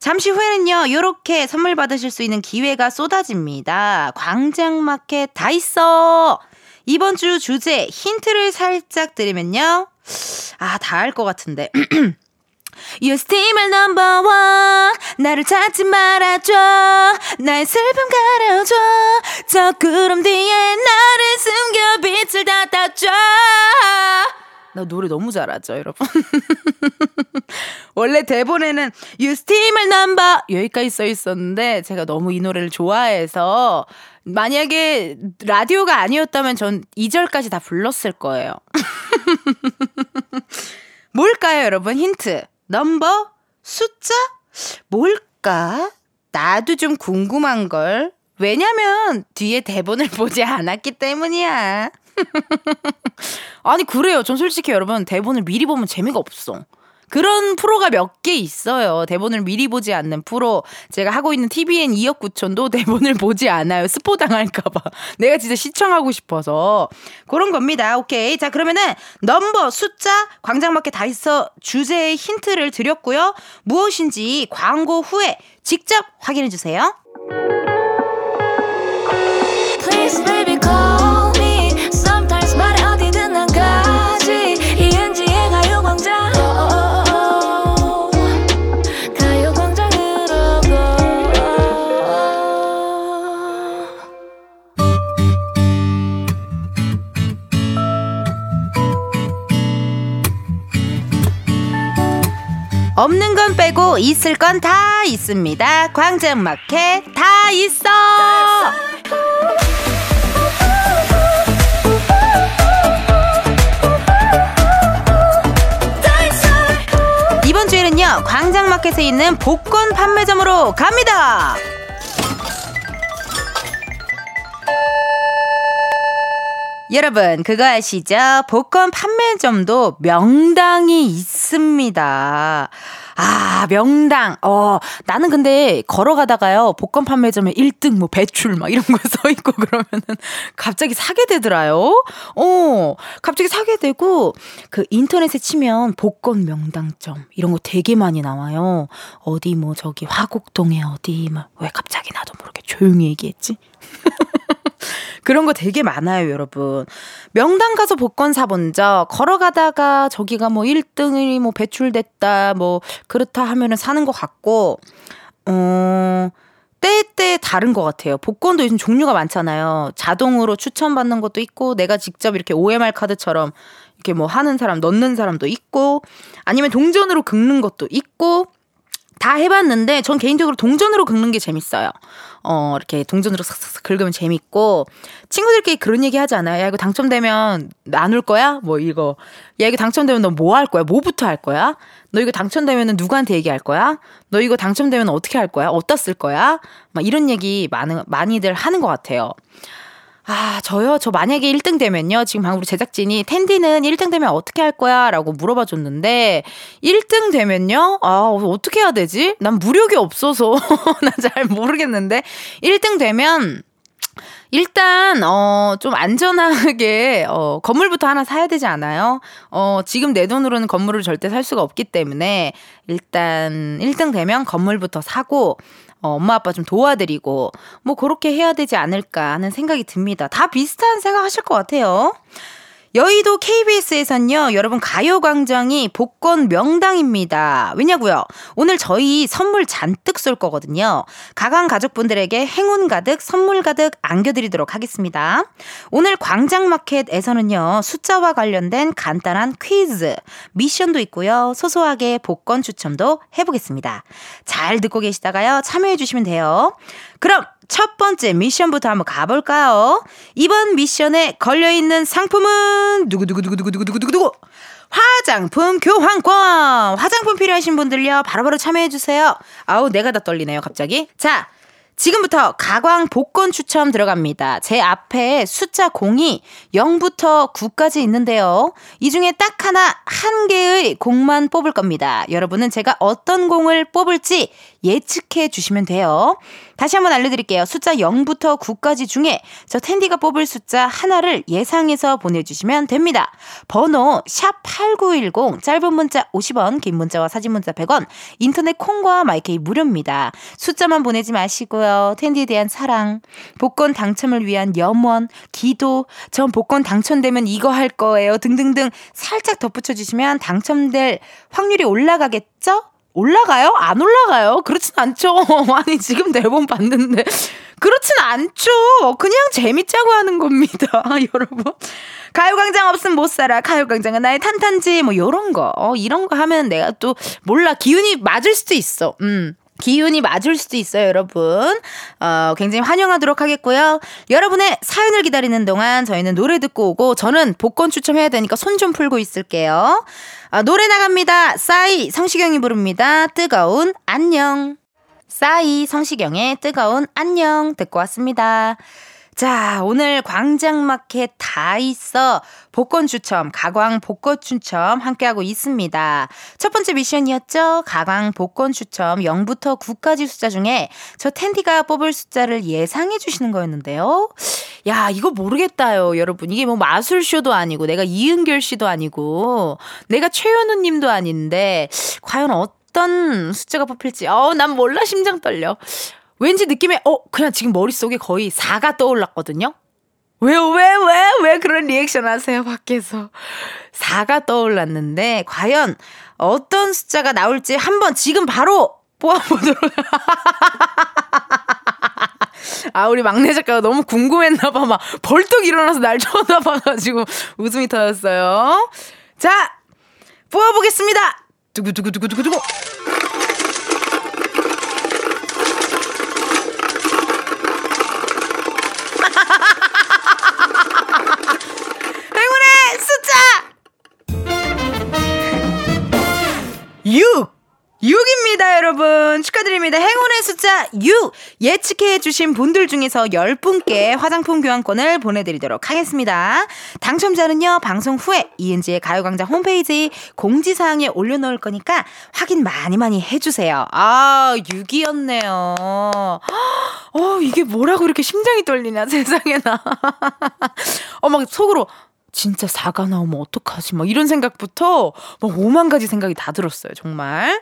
잠시 후에는요, 요렇게 선물 받으실 수 있는 기회가 쏟아집니다. 광장마켓 다 있어! 이번 주 주제 힌트를 살짝 드리면요. 아, 다 알 것 같은데. You still my number one 나를 찾지 말아줘 나의 슬픔 가려줘 저 구름 뒤에 나를 숨겨 빛을 닫아줘 나 노래 너무 잘하죠 여러분 원래 대본에는 You steal my number 여기까지 써 있었는데 제가 너무 이 노래를 좋아해서 만약에 라디오가 아니었다면 전 2절까지 다 불렀을 거예요. 뭘까요, 여러분? 힌트. 넘버? 숫자? 뭘까? 나도 좀 궁금한 걸. 왜냐면 뒤에 대본을 보지 않았기 때문이야. 아니, 그래요. 전 솔직히 여러분, 대본을 미리 보면 재미가 없어. 그런 프로가 몇 개 있어요. 대본을 미리 보지 않는 프로. 제가 하고 있는 TVN 2억 9천도 대본을 보지 않아요. 스포 당할까봐. 내가 진짜 시청하고 싶어서. 그런 겁니다. 오케이. 자, 그러면은 넘버, 숫자, 광장마켓 다 있어 주제의 힌트를 드렸고요. 무엇인지 광고 후에 직접 확인해 주세요. 없는 건 빼고 있을 건 다 있습니다. 광장마켓 다 있어. 이번 주에는요 광장마켓에 있는 복권 판매점으로 갑니다. 여러분 그거 아시죠? 복권 판매점도 명당이 있습니다. 아 명당. 어 나는 근데 걸어가다가요 복권 판매점에 1등 뭐 배출 막 이런 거 써 있고 그러면은 갑자기 사게 되더라요. 어 갑자기 사게 되고 그 인터넷에 치면 복권 명당점 이런 거 되게 많이 나와요. 어디 뭐 저기 화곡동에 어디 막 왜 갑자기 나도 모르게 조용히 얘기했지? 그런 거 되게 많아요, 여러분. 명당 가서 복권 사본 적, 걸어가다가 저기가 뭐 1등이 뭐 배출됐다, 뭐 그렇다 하면은 사는 것 같고, 어, 때때 다른 것 같아요. 복권도 요즘 종류가 많잖아요. 자동으로 추천받는 것도 있고, 내가 직접 이렇게 OMR 카드처럼 이렇게 뭐 하는 사람, 넣는 사람도 있고, 아니면 동전으로 긁는 것도 있고, 다 해봤는데 전 개인적으로 동전으로 긁는 게 재밌어요. 어 이렇게 동전으로 싹싹싹 긁으면 재밌고 친구들끼리 그런 얘기 하지 않아요? 야 이거 당첨되면 나눌 거야? 뭐 이거 야 이거 당첨되면 너 뭐 할 거야? 뭐부터 할 거야? 너 이거 당첨되면 누구한테 얘기할 거야? 너 이거 당첨되면 어떻게 할 거야? 어디다 쓸 거야? 막 이런 얘기 많은 많이들 하는 것 같아요. 아, 저요? 저 만약에 1등 되면요. 지금 방금 제작진이 텐디는 1등 되면 어떻게 할 거야? 라고 물어봐 줬는데, 1등 되면요? 아, 어떻게 해야 되지? 난 무력이 없어서, 난 잘 모르겠는데, 1등 되면, 일단 어 좀 안전하게 어 건물부터 하나 사야 되지 않아요? 어 지금 내 돈으로는 건물을 절대 살 수가 없기 때문에 일단 1등 되면 건물부터 사고 어, 엄마 아빠 좀 도와드리고 뭐 그렇게 해야 되지 않을까 하는 생각이 듭니다. 다 비슷한 생각 하실 것 같아요. 여의도 KBS에선요, 여러분 가요광장이 복권 명당입니다. 왜냐고요? 오늘 저희 선물 잔뜩 쏠 거거든요. 가강 가족분들에게 행운 가득, 선물 가득 안겨드리도록 하겠습니다. 오늘 광장마켓에서는요, 숫자와 관련된 간단한 퀴즈, 미션도 있고요, 소소하게 복권 추첨도 해보겠습니다. 잘 듣고 계시다가요, 참여해주시면 돼요. 그럼 첫 번째 미션부터 한번 가볼까요? 이번 미션에 걸려있는 상품은 두구두구두구두구두구두구두구 화장품 교환권 화장품 필요하신 분들요 바로바로 참여해주세요 아우 내가 다 떨리네요 갑자기 자 지금부터 가광 복권 추첨 들어갑니다. 제 앞에 숫자 0이 0부터 9까지 있는데요. 이 중에 딱 하나, 한 개의 공만 뽑을 겁니다. 여러분은 제가 어떤 공을 뽑을지 예측해 주시면 돼요. 다시 한번 알려드릴게요. 숫자 0부터 9까지 중에 저 텐디가 뽑을 숫자 하나를 예상해서 보내주시면 됩니다. 번호 샵8910 짧은 문자 50원 긴 문자와 사진 문자 100원 인터넷 콩과 마이케이 무료입니다. 숫자만 보내지 마시고요. 텐디에 대한 사랑 복권 당첨을 위한 염원 기도 전 복권 당첨되면 이거 할 거예요 등등등 살짝 덧붙여 주시면 당첨될 확률이 올라가겠죠? 올라가요? 안 올라가요? 그렇진 않죠. 아니, 지금 대본 봤는데. 그렇진 않죠. 그냥 재밌자고 하는 겁니다. 여러분. 가요광장 없으면 못 살아. 가요광장은 나의 탄탄지. 뭐, 요런 거. 어, 이런 거 하면 내가 또, 몰라. 기운이 맞을 수도 있어. 음. 기운이 맞을 수도 있어요, 여러분. 어, 굉장히 환영하도록 하겠고요. 여러분의 사연을 기다리는 동안 저희는 노래 듣고 오고, 저는 복권 추첨해야 되니까 손 좀 풀고 있을게요. 아, 노래 나갑니다. 싸이 성시경이 부릅니다. 뜨거운 안녕. 싸이 성시경의 뜨거운 안녕 듣고 왔습니다. 자, 오늘 광장마켓 다 있어. 복권 추첨, 가광 복권 추첨 함께하고 있습니다. 첫 번째 미션이었죠. 가광 복권 추첨 0부터 9까지 숫자 중에 저 텐디가 뽑을 숫자를 예상해 주시는 거였는데요. 야, 이거 모르겠다요, 여러분. 이게 뭐 마술쇼도 아니고, 내가 이은결 씨도 아니고, 내가 최현우 님도 아닌데, 과연 어떤 숫자가 뽑힐지. 어, 난 몰라, 심장 떨려. 왠지 느낌에, 어, 그냥 지금 머릿속에 거의 4가 떠올랐거든요? 왜요, 왜, 왜, 왜 그런 리액션 하세요, 밖에서. 4가 떠올랐는데, 과연 어떤 숫자가 나올지 한번 지금 바로 뽑아보도록. 아, 우리 막내 작가가 너무 궁금했나 봐. 막 벌떡 일어나서 날 쳐다봐 가지고 웃음이 터졌어요. 자, 뽑아보겠습니다! 두구두구두구두구두구. 6! 6입니다, 여러분. 축하드립니다. 행운의 숫자 6! 예측해주신 분들 중에서 10분께 화장품 교환권을 보내드리도록 하겠습니다. 당첨자는요, 방송 후에 이은지의 가요광장 홈페이지 공지사항에 올려놓을 거니까 확인 많이 많이 해주세요. 아, 6이었네요. 어, 이게 뭐라고 이렇게 심장이 떨리냐, 세상에나. 어, 막 속으로. 진짜 사가 나오면 어떡하지? 막 이런 생각부터 막 오만 가지 생각이 다 들었어요, 정말.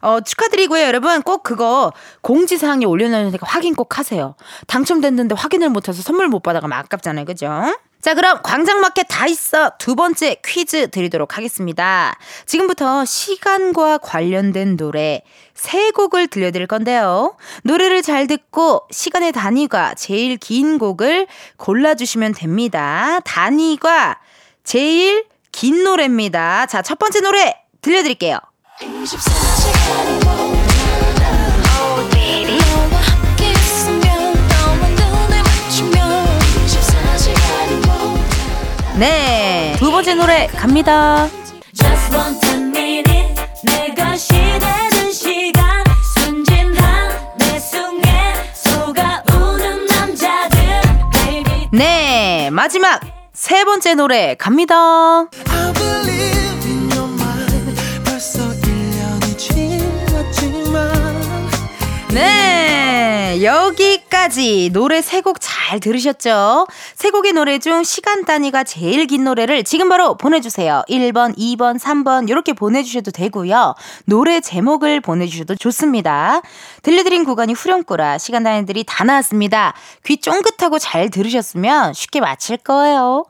어, 축하드리고요, 여러분. 꼭 그거 공지사항에 올려놓으니까 확인 꼭 하세요. 당첨됐는데 확인을 못해서 선물 못 받아가면 아깝잖아요, 그죠? 자, 그럼 광장마켓 다 있어 두 번째 퀴즈 드리도록 하겠습니다. 지금부터 시간과 관련된 노래 세 곡을 들려드릴 건데요. 노래를 잘 듣고 시간의 단위가 제일 긴 곡을 골라주시면 됩니다. 단위가 제일 긴 노래입니다. 자, 첫 번째 노래 들려드릴게요. 24시간이 너 네. 두 번째 노래 갑니다. 네. 마지막 세 번째 노래 갑니다. I 네, 여기까지 노래 세 곡 잘 들으셨죠? 세 곡의 노래 중 시간 단위가 제일 긴 노래를 지금 바로 보내주세요. 1번, 2번, 3번 이렇게 보내주셔도 되고요. 노래 제목을 보내주셔도 좋습니다. 들려드린 구간이 후렴구라 시간 단위들이 다 나왔습니다. 귀 쫑긋하고 잘 들으셨으면 쉽게 맞힐 거예요.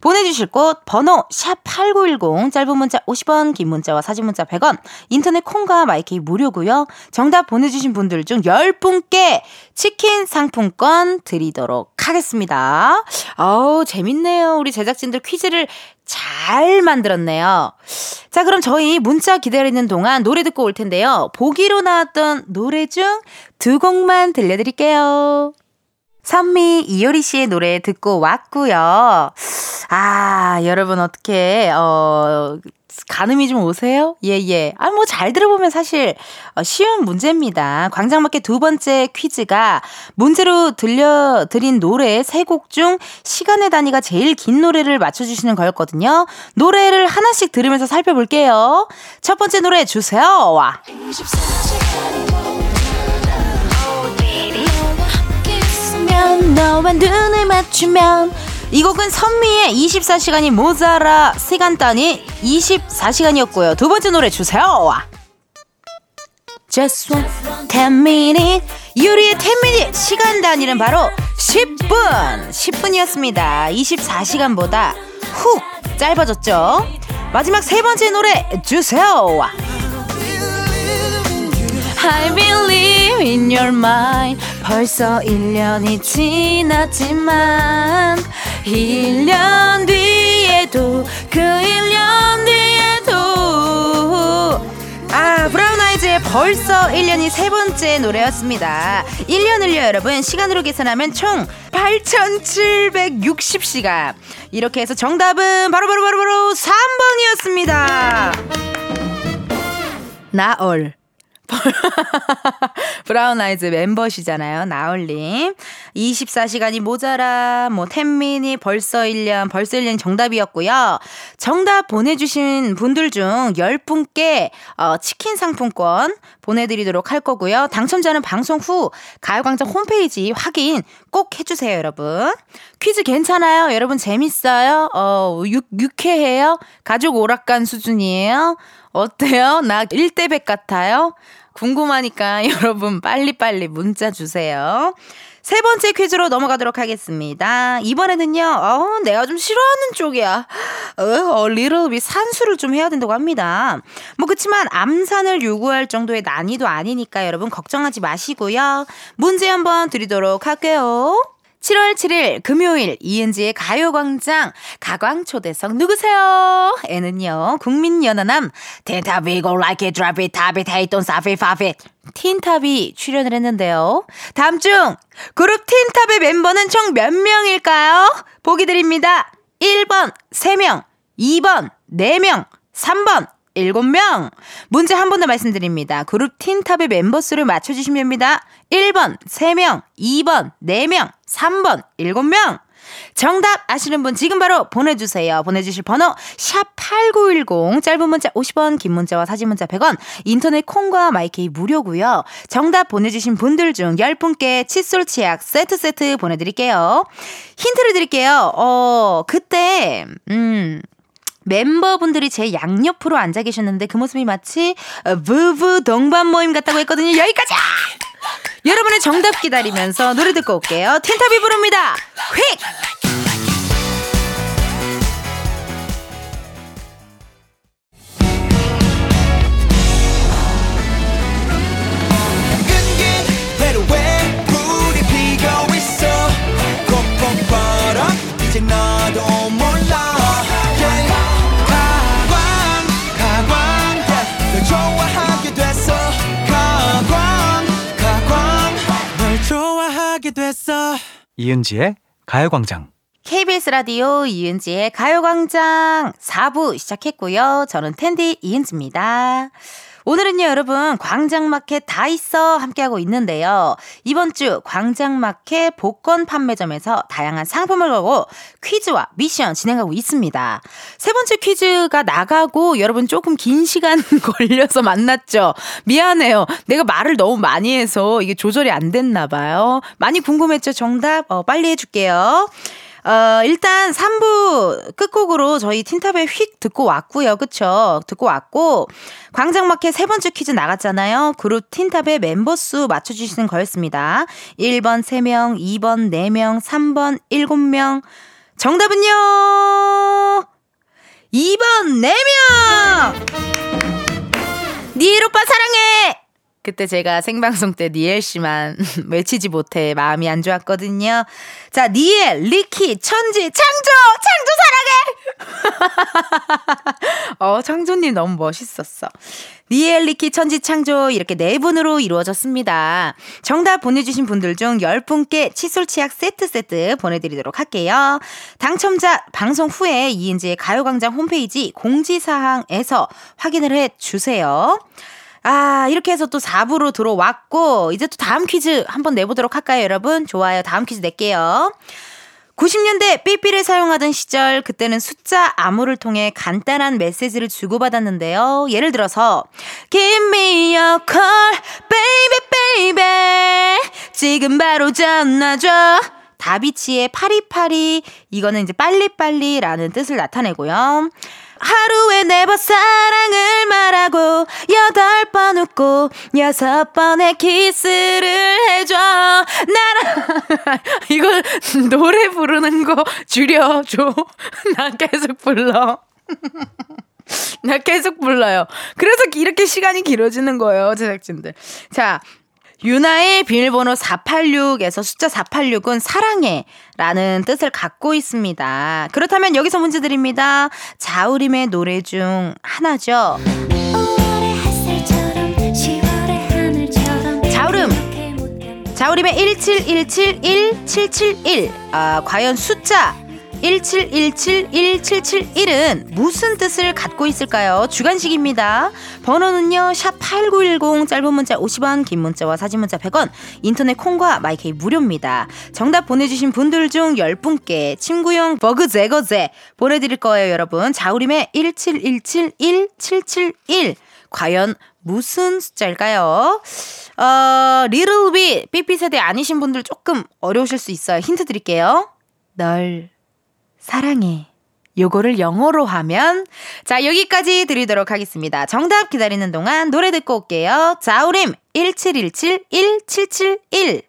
보내주실 곳 번호 샵8910 짧은 문자 50원 긴 문자와 사진 문자 100원 인터넷 콩과 마이케이 무료고요. 정답 보내주신 분들 중 10분께 치킨 상품권 드리도록 하겠습니다. 어우 재밌네요. 우리 제작진들 퀴즈를 잘 만들었네요. 자 그럼 저희 문자 기다리는 동안 노래 듣고 올 텐데요. 보기로 나왔던 노래 중 두 곡만 들려드릴게요. 선미 이효리 씨의 노래 듣고 왔고요. 아, 여러분 어떻게 어 가늠이 좀 오세요? 예, 예. 아, 뭐 잘 들어보면 사실 어, 쉬운 문제입니다. 광장마켓 두 번째 퀴즈가 문제로 들려드린 노래 세 곡 중 시간의 단위가 제일 긴 노래를 맞춰주시는 거였거든요. 노래를 하나씩 들으면서 살펴볼게요. 첫 번째 노래 주세요. 와. 24시간이 너 있으면 너와 눈을 맞추면 이 곡은 선미의 24시간이 모자라 시간 단위 24시간이었고요. 두 번째 노래 주세요. Just one 10 minute 유리의 10 minute 시간 단위는 바로 10분 10분이었습니다. 24시간보다 훅 짧아졌죠. 마지막 세 번째 노래 주세요. I believe in your mind. 벌써 1년이 지났지만 1년 뒤에도 그 1년 뒤에도 아 브라운 아이즈의 벌써 1년이 세 번째 노래였습니다. 1년을요 여러분. 시간으로 계산하면 총 8760시간. 이렇게 해서 정답은 바로바로 바로바로 3번이었습니다. 나얼 브라운 아이즈 멤버시잖아요. 나얼님. 24시간이 모자라, 뭐, 텐민이 벌써 1년, 벌써 1년 정답이었고요. 정답 보내주신 분들 중 10분께, 어, 치킨 상품권 보내드리도록 할 거고요. 당첨자는 방송 후 가요광장 홈페이지 확인 꼭 해주세요, 여러분. 퀴즈 괜찮아요? 여러분 재밌어요? 어, 유, 유쾌해요? 가족 오락관 수준이에요? 어때요? 나 1대100 같아요? 궁금하니까 여러분 빨리빨리 문자 주세요. 세 번째 퀴즈로 넘어가도록 하겠습니다. 이번에는요, 어, 내가 좀 싫어하는 쪽이야. 어, 어, bit 산수를 좀 해야 된다고 합니다. 뭐, 그치만 암산을 요구할 정도의 난이도 아니니까 여러분 걱정하지 마시고요. 문제 한번 드리도록 할게요. 7월 7일 금요일 이은지의 가요광장 가광초대석 누구세요? 에는요 국민연하남 텐타비 go like it drop it stop it pop it 틴탑이 출연을 했는데요 다음 중 그룹 틴탑의 멤버는 총 몇 명일까요? 보기 드립니다 1번 3명 2번 4명 3번 7명. 문제 한 번 더 말씀드립니다. 그룹 틴탑의 멤버 수를 맞춰주시면 됩니다. 1번 3명, 2번 4명, 3번 7명. 정답 아시는 분 지금 바로 보내주세요. 보내주실 번호 샵8910 짧은 문자 50원 긴 문자와 사진 문자 100원 인터넷 콩과 마이케이 무료고요. 정답 보내주신 분들 중 10분께 칫솔 치약 세트 세트 보내드릴게요. 힌트를 드릴게요. 어 그때 음 멤버분들이 제 양옆으로 앉아 계셨는데 그 모습이 마치 어, 부부 동반 모임 같다고 했거든요. 여기까지! 여러분의 정답 기다리면서 노래 듣고 올게요. 틴탑이 부릅니다. 휙! 이은지의 가요광장. KBS 라디오 이은지의 가요광장 4부 시작했고요. 저는 텐디 이은지입니다. 오늘은요, 여러분, 광장마켓 다 있어 함께하고 있는데요. 이번 주 광장마켓 복권 판매점에서 다양한 상품을 걸고 퀴즈와 미션 진행하고 있습니다. 세 번째 퀴즈가 나가고 여러분 조금 긴 시간 걸려서 만났죠. 미안해요. 내가 말을 너무 많이 해서 이게 조절이 안 됐나 봐요. 많이 궁금했죠? 정답? 어, 빨리 해줄게요. 어, 일단 3부 끝곡으로 저희 틴탑의 휙 듣고 왔고요. 그쵸? 듣고 왔고, 광장마켓 세 번째 퀴즈 나갔잖아요. 그룹 틴탑의 멤버 수 맞춰주시는 거였습니다. 1번 3명, 2번 4명, 3번 7명. 정답은요! 2번 4명! 니엘 오빠 사랑해! 그때 제가 생방송 때 니엘 씨만 외치지 못해 마음이 안 좋았거든요. 자, 니엘, 리키, 천지, 창조! 창조 사랑해! 어, 창조님 너무 멋있었어. 니엘, 리키, 천지, 창조 이렇게 네 분으로 이루어졌습니다. 정답 보내주신 분들 중 10분께 칫솔 치약 세트 세트 보내드리도록 할게요. 당첨자 방송 후에 이은지의 가요광장 홈페이지 공지사항에서 확인을 해 주세요. 아, 이렇게 해서 또 4부로 들어왔고, 이제 또 다음 퀴즈 한번 내보도록 할까요, 여러분? 좋아요. 다음 퀴즈 낼게요. 90년대 삐삐를 사용하던 시절, 그때는 숫자 암호를 통해 간단한 메시지를 주고받았는데요. 예를 들어서, Give me your call, baby, baby. 지금 바로 전화줘. 다비치의 파리파리. 이거는 이제 빨리빨리라는 뜻을 나타내고요. 하루에 네 번 사랑을 말하고 여덟 번 웃고 여섯 번의 키스를 해줘 나랑 이거 노래 부르는 거 줄여줘 나 계속 불러 나 계속 불러요. 그래서 이렇게 시간이 길어지는 거예요, 제작진들. 자, 유나의 비밀번호 486에서 숫자 486은 사랑해 라는 뜻을 갖고 있습니다. 그렇다면 여기서 문제 드립니다. 자우림의 노래 중 하나죠. 5월의 햇살처럼 10월의 하늘처럼 자우림. 자우림의 171717171. 아, 과연 숫자 1717171은 무슨 뜻을 갖고 있을까요? 주간식입니다. 번호는요. 샵8910 짧은 문자 50원 긴 문자와 사진 문자 100원 인터넷 콩과 마이케이 무료입니다. 정답 보내주신 분들 중 10분께 침구용 버그 제거제 보내드릴 거예요 여러분. 자우림의 1717171 과연 무슨 숫자일까요? 어, 리틀 비 삐삐 세대 아니신 분들 조금 어려우실 수 있어요. 힌트 드릴게요. 널 사랑해. 요거를 영어로 하면 자 여기까지 드리도록 하겠습니다. 정답 기다리는 동안 노래 듣고 올게요. 자우림 1717-1771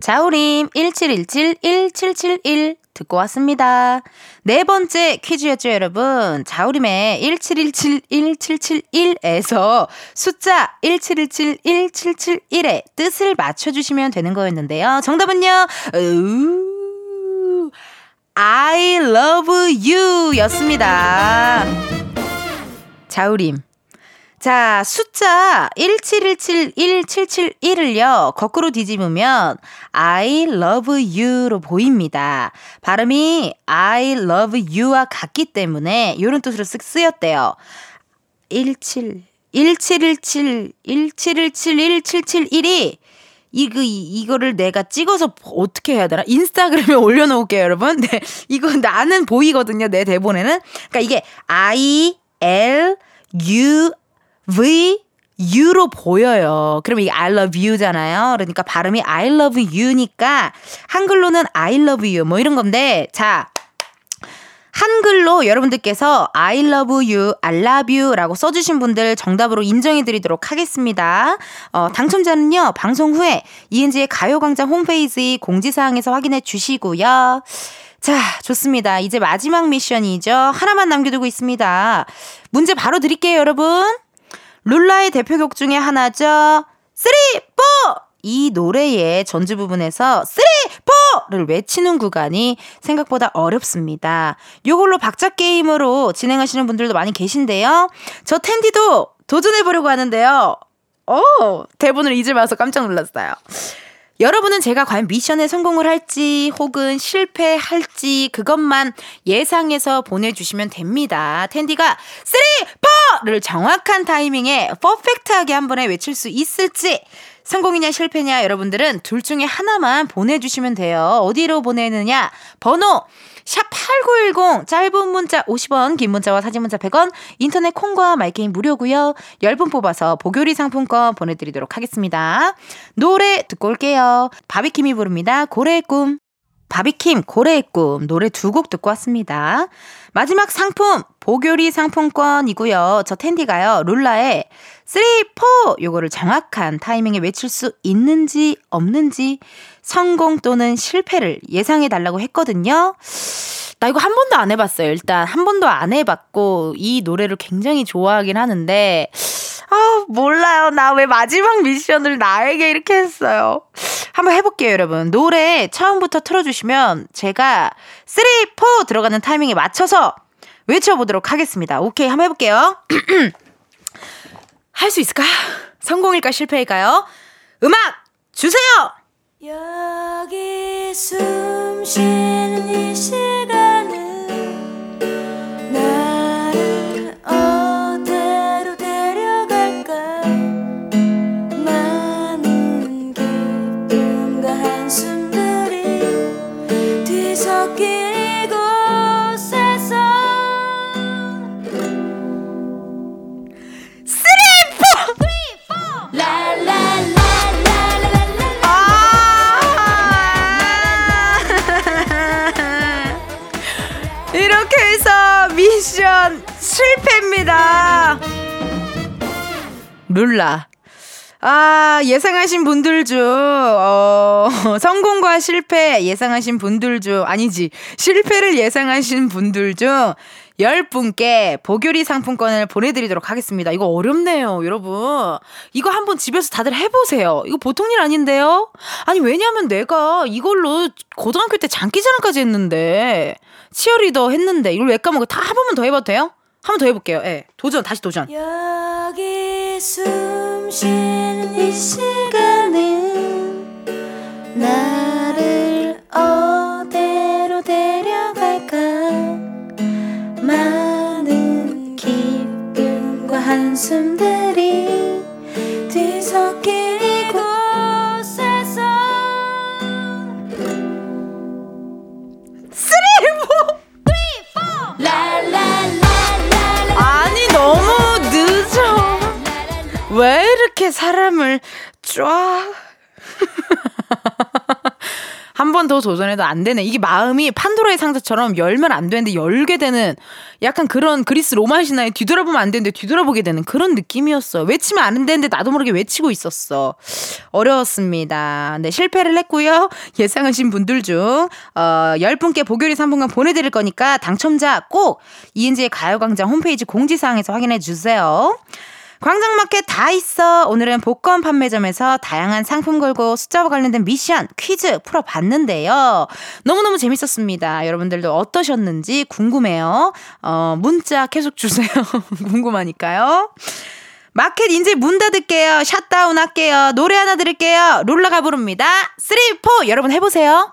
자우림 1717-1771 듣고 왔습니다. 네 번째 퀴즈였죠, 여러분. 자우림의 1717-1771에서 숫자 1717-1771의 뜻을 맞춰 주시면 되는 거였는데요. 정답은요, 으, I love you 였습니다. 자우림. 자, 숫자 171717771을요, 거꾸로 뒤집으면 I love you로 보입니다. 발음이 I love you와 같기 때문에 이런 뜻으로 쓱 쓰였대요. 17, 1717, 1717, 1771이 이거 이- 이거를 내가 찍어서 어떻게 해야 되나? 인스타그램에 올려놓을게요, 여러분. 네, 이거 나는 보이거든요, 내 대본에는. 그러니까 이게 I L U V U로 보여요. 그럼 이게 I love you잖아요. 그러니까 발음이 I love you니까 한글로는 I love you 뭐 이런 건데 자 한글로 여러분들께서 I love you, I love you 라고 써주신 분들 정답으로 인정해 드리도록 하겠습니다. 어, 당첨자는요, 방송 후에 이은지의 가요광장 홈페이지 공지사항에서 확인해 주시고요. 자, 좋습니다. 이제 마지막 미션이죠. 하나만 남겨두고 있습니다. 문제 바로 드릴게요, 여러분. 룰라의 대표곡 중에 하나죠. three, four! 이 노래의 전주 부분에서 three, four 를 외치는 구간이 생각보다 어렵습니다. 요걸로 박자 게임으로 진행하시는 분들도 많이 계신데요. 저 텐디도 도전해보려고 하는데요. 오, 대본을 잊을 봐서 깜짝 놀랐어요. 여러분은 제가 과연 미션에 성공을 할지 혹은 실패할지 그것만 예상해서 보내주시면 됩니다. 텐디가 3, 4를 정확한 타이밍에 퍼펙트하게 한 번에 외칠 수 있을지 성공이냐 실패냐 여러분들은 둘 중에 하나만 보내주시면 돼요. 어디로 보내느냐? 번호 샵8910 짧은 문자 50원 긴 문자와 사진 문자 100원. 인터넷 콩과 마이게임 무료고요. 10분 뽑아서 보교리 상품권 보내드리도록 하겠습니다. 노래 듣고 올게요. 바비킴이 부릅니다. 고래의 꿈 바비킴 고래의 꿈 노래 두 곡 듣고 왔습니다 마지막 상품 보교리 상품권이고요 저 텐디가요 룰라의 3, 4 요거를 정확한 타이밍에 외칠 수 있는지 없는지 성공 또는 실패를 예상해 달라고 했거든요. 나 이거 한 번도 안 해봤어요. 일단 한 번도 안 해봤고 이 노래를 굉장히 좋아하긴 하는데 아 몰라요. 나 왜 마지막 미션을 나에게 이렇게 했어요. 한번 해볼게요, 여러분. 노래 처음부터 틀어주시면 제가 3, 4 들어가는 타이밍에 맞춰서 외쳐보도록 하겠습니다. 오케이, 한번 해볼게요. 할 수 있을까? 성공일까 실패일까요? 음악 주세요. 여기 숨 쉬는 이 시간 예상하신 분들 중, 어, 성공과 실패 예상하신 분들 중, 아니지, 실패를 예상하신 분들 중, 10분께 보교리 상품권을 보내드리도록 하겠습니다. 이거 어렵네요, 여러분. 이거 한번 집에서 다들 해보세요. 이거 보통 일 아닌데요? 아니, 왜냐면 내가 이걸로 고등학교 때 장기자랑까지 했는데, 치어리더 했는데, 이걸 왜 까먹어? 다 한 번만 더 해봐도 돼요? 한 번 더 해볼게요. 예. 도전, 다시 도전. 여기 숨 쉬는 이 시간은 나를 어디로 데려갈까 많은 기쁨과 한숨들이 뒤섞인 왜 이렇게 사람을 쫙. 한 번 더 도전해도 안 되네. 이게 마음이 판도라의 상자처럼 열면 안 되는데 열게 되는 약간 그런 그리스 로마 신화에 뒤돌아보면 안 되는데 뒤돌아보게 되는 그런 느낌이었어요. 외치면 안 되는데 나도 모르게 외치고 있었어. 어려웠습니다. 네, 실패를 했고요. 예상하신 분들 중, 어, 10분께 보교리 상품권 보내 드릴 거니까 당첨자 꼭 이은지의 가요 광장 홈페이지 공지 사항에서 확인해 주세요. 광장마켓 다 있어. 오늘은 복권 판매점에서 다양한 상품 걸고 숫자와 관련된 미션, 퀴즈 풀어봤는데요. 너무너무 재밌었습니다. 여러분들도 어떠셨는지 궁금해요. 어, 문자 계속 주세요. 궁금하니까요. 마켓 이제 문 닫을게요. 샷다운 할게요. 노래 하나 들을게요. 롤라가 부릅니다. 3, 4. 여러분 해보세요.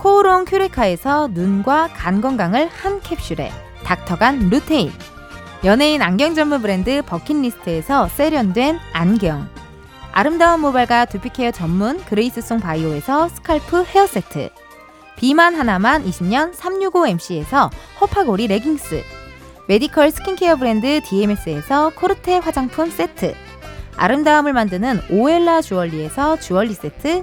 코오롱 큐레카에서 눈과 간 건강을 한 캡슐에 닥터간 루테인. 연예인 안경 전문 브랜드 버킷리스트에서 세련된 안경. 아름다운 모발과 두피케어 전문 그레이스송 바이오에서 스칼프 헤어세트. 비만 하나만 20년 365MC에서 허파고리 레깅스. 메디컬 스킨케어 브랜드 DMS에서 코르테 화장품 세트. 아름다움을 만드는 오엘라 주얼리에서 주얼리 세트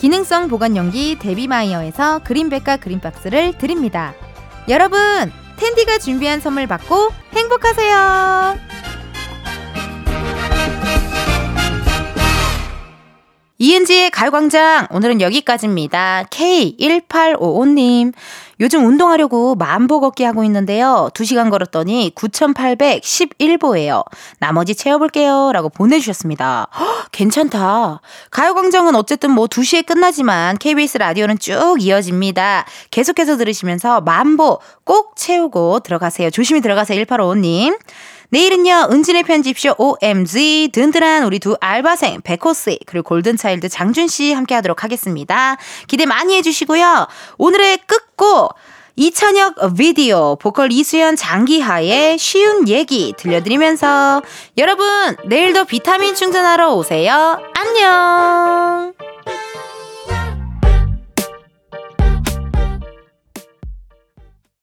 기능성 보관용기 데비마이어에서 그린백과 그린박스를 드립니다. 여러분, 텐디가 준비한 선물 받고 행복하세요. 이은지의 가요광장 오늘은 여기까지입니다. K1855님 요즘 운동하려고 만보 걷기 하고 있는데요. 2시간 걸었더니 9,811보예요. 나머지 채워볼게요. 라고 보내주셨습니다. 헉, 괜찮다. 가요광장은 어쨌든 뭐 2시에 끝나지만 KBS 라디오는 쭉 이어집니다. 계속해서 들으시면서 만보 꼭 채우고 들어가세요. 조심히 들어가세요. 1855님. 내일은요, 은진의 편집쇼 OMG, 든든한 우리 두 알바생, 백호씨, 그리고 골든차일드 장준씨 함께 하도록 하겠습니다. 기대 많이 해주시고요. 오늘의 끝곡, 이찬혁 비디오, 보컬 이수연 장기하의 쉬운 얘기 들려드리면서 여러분, 내일도 비타민 충전하러 오세요. 안녕!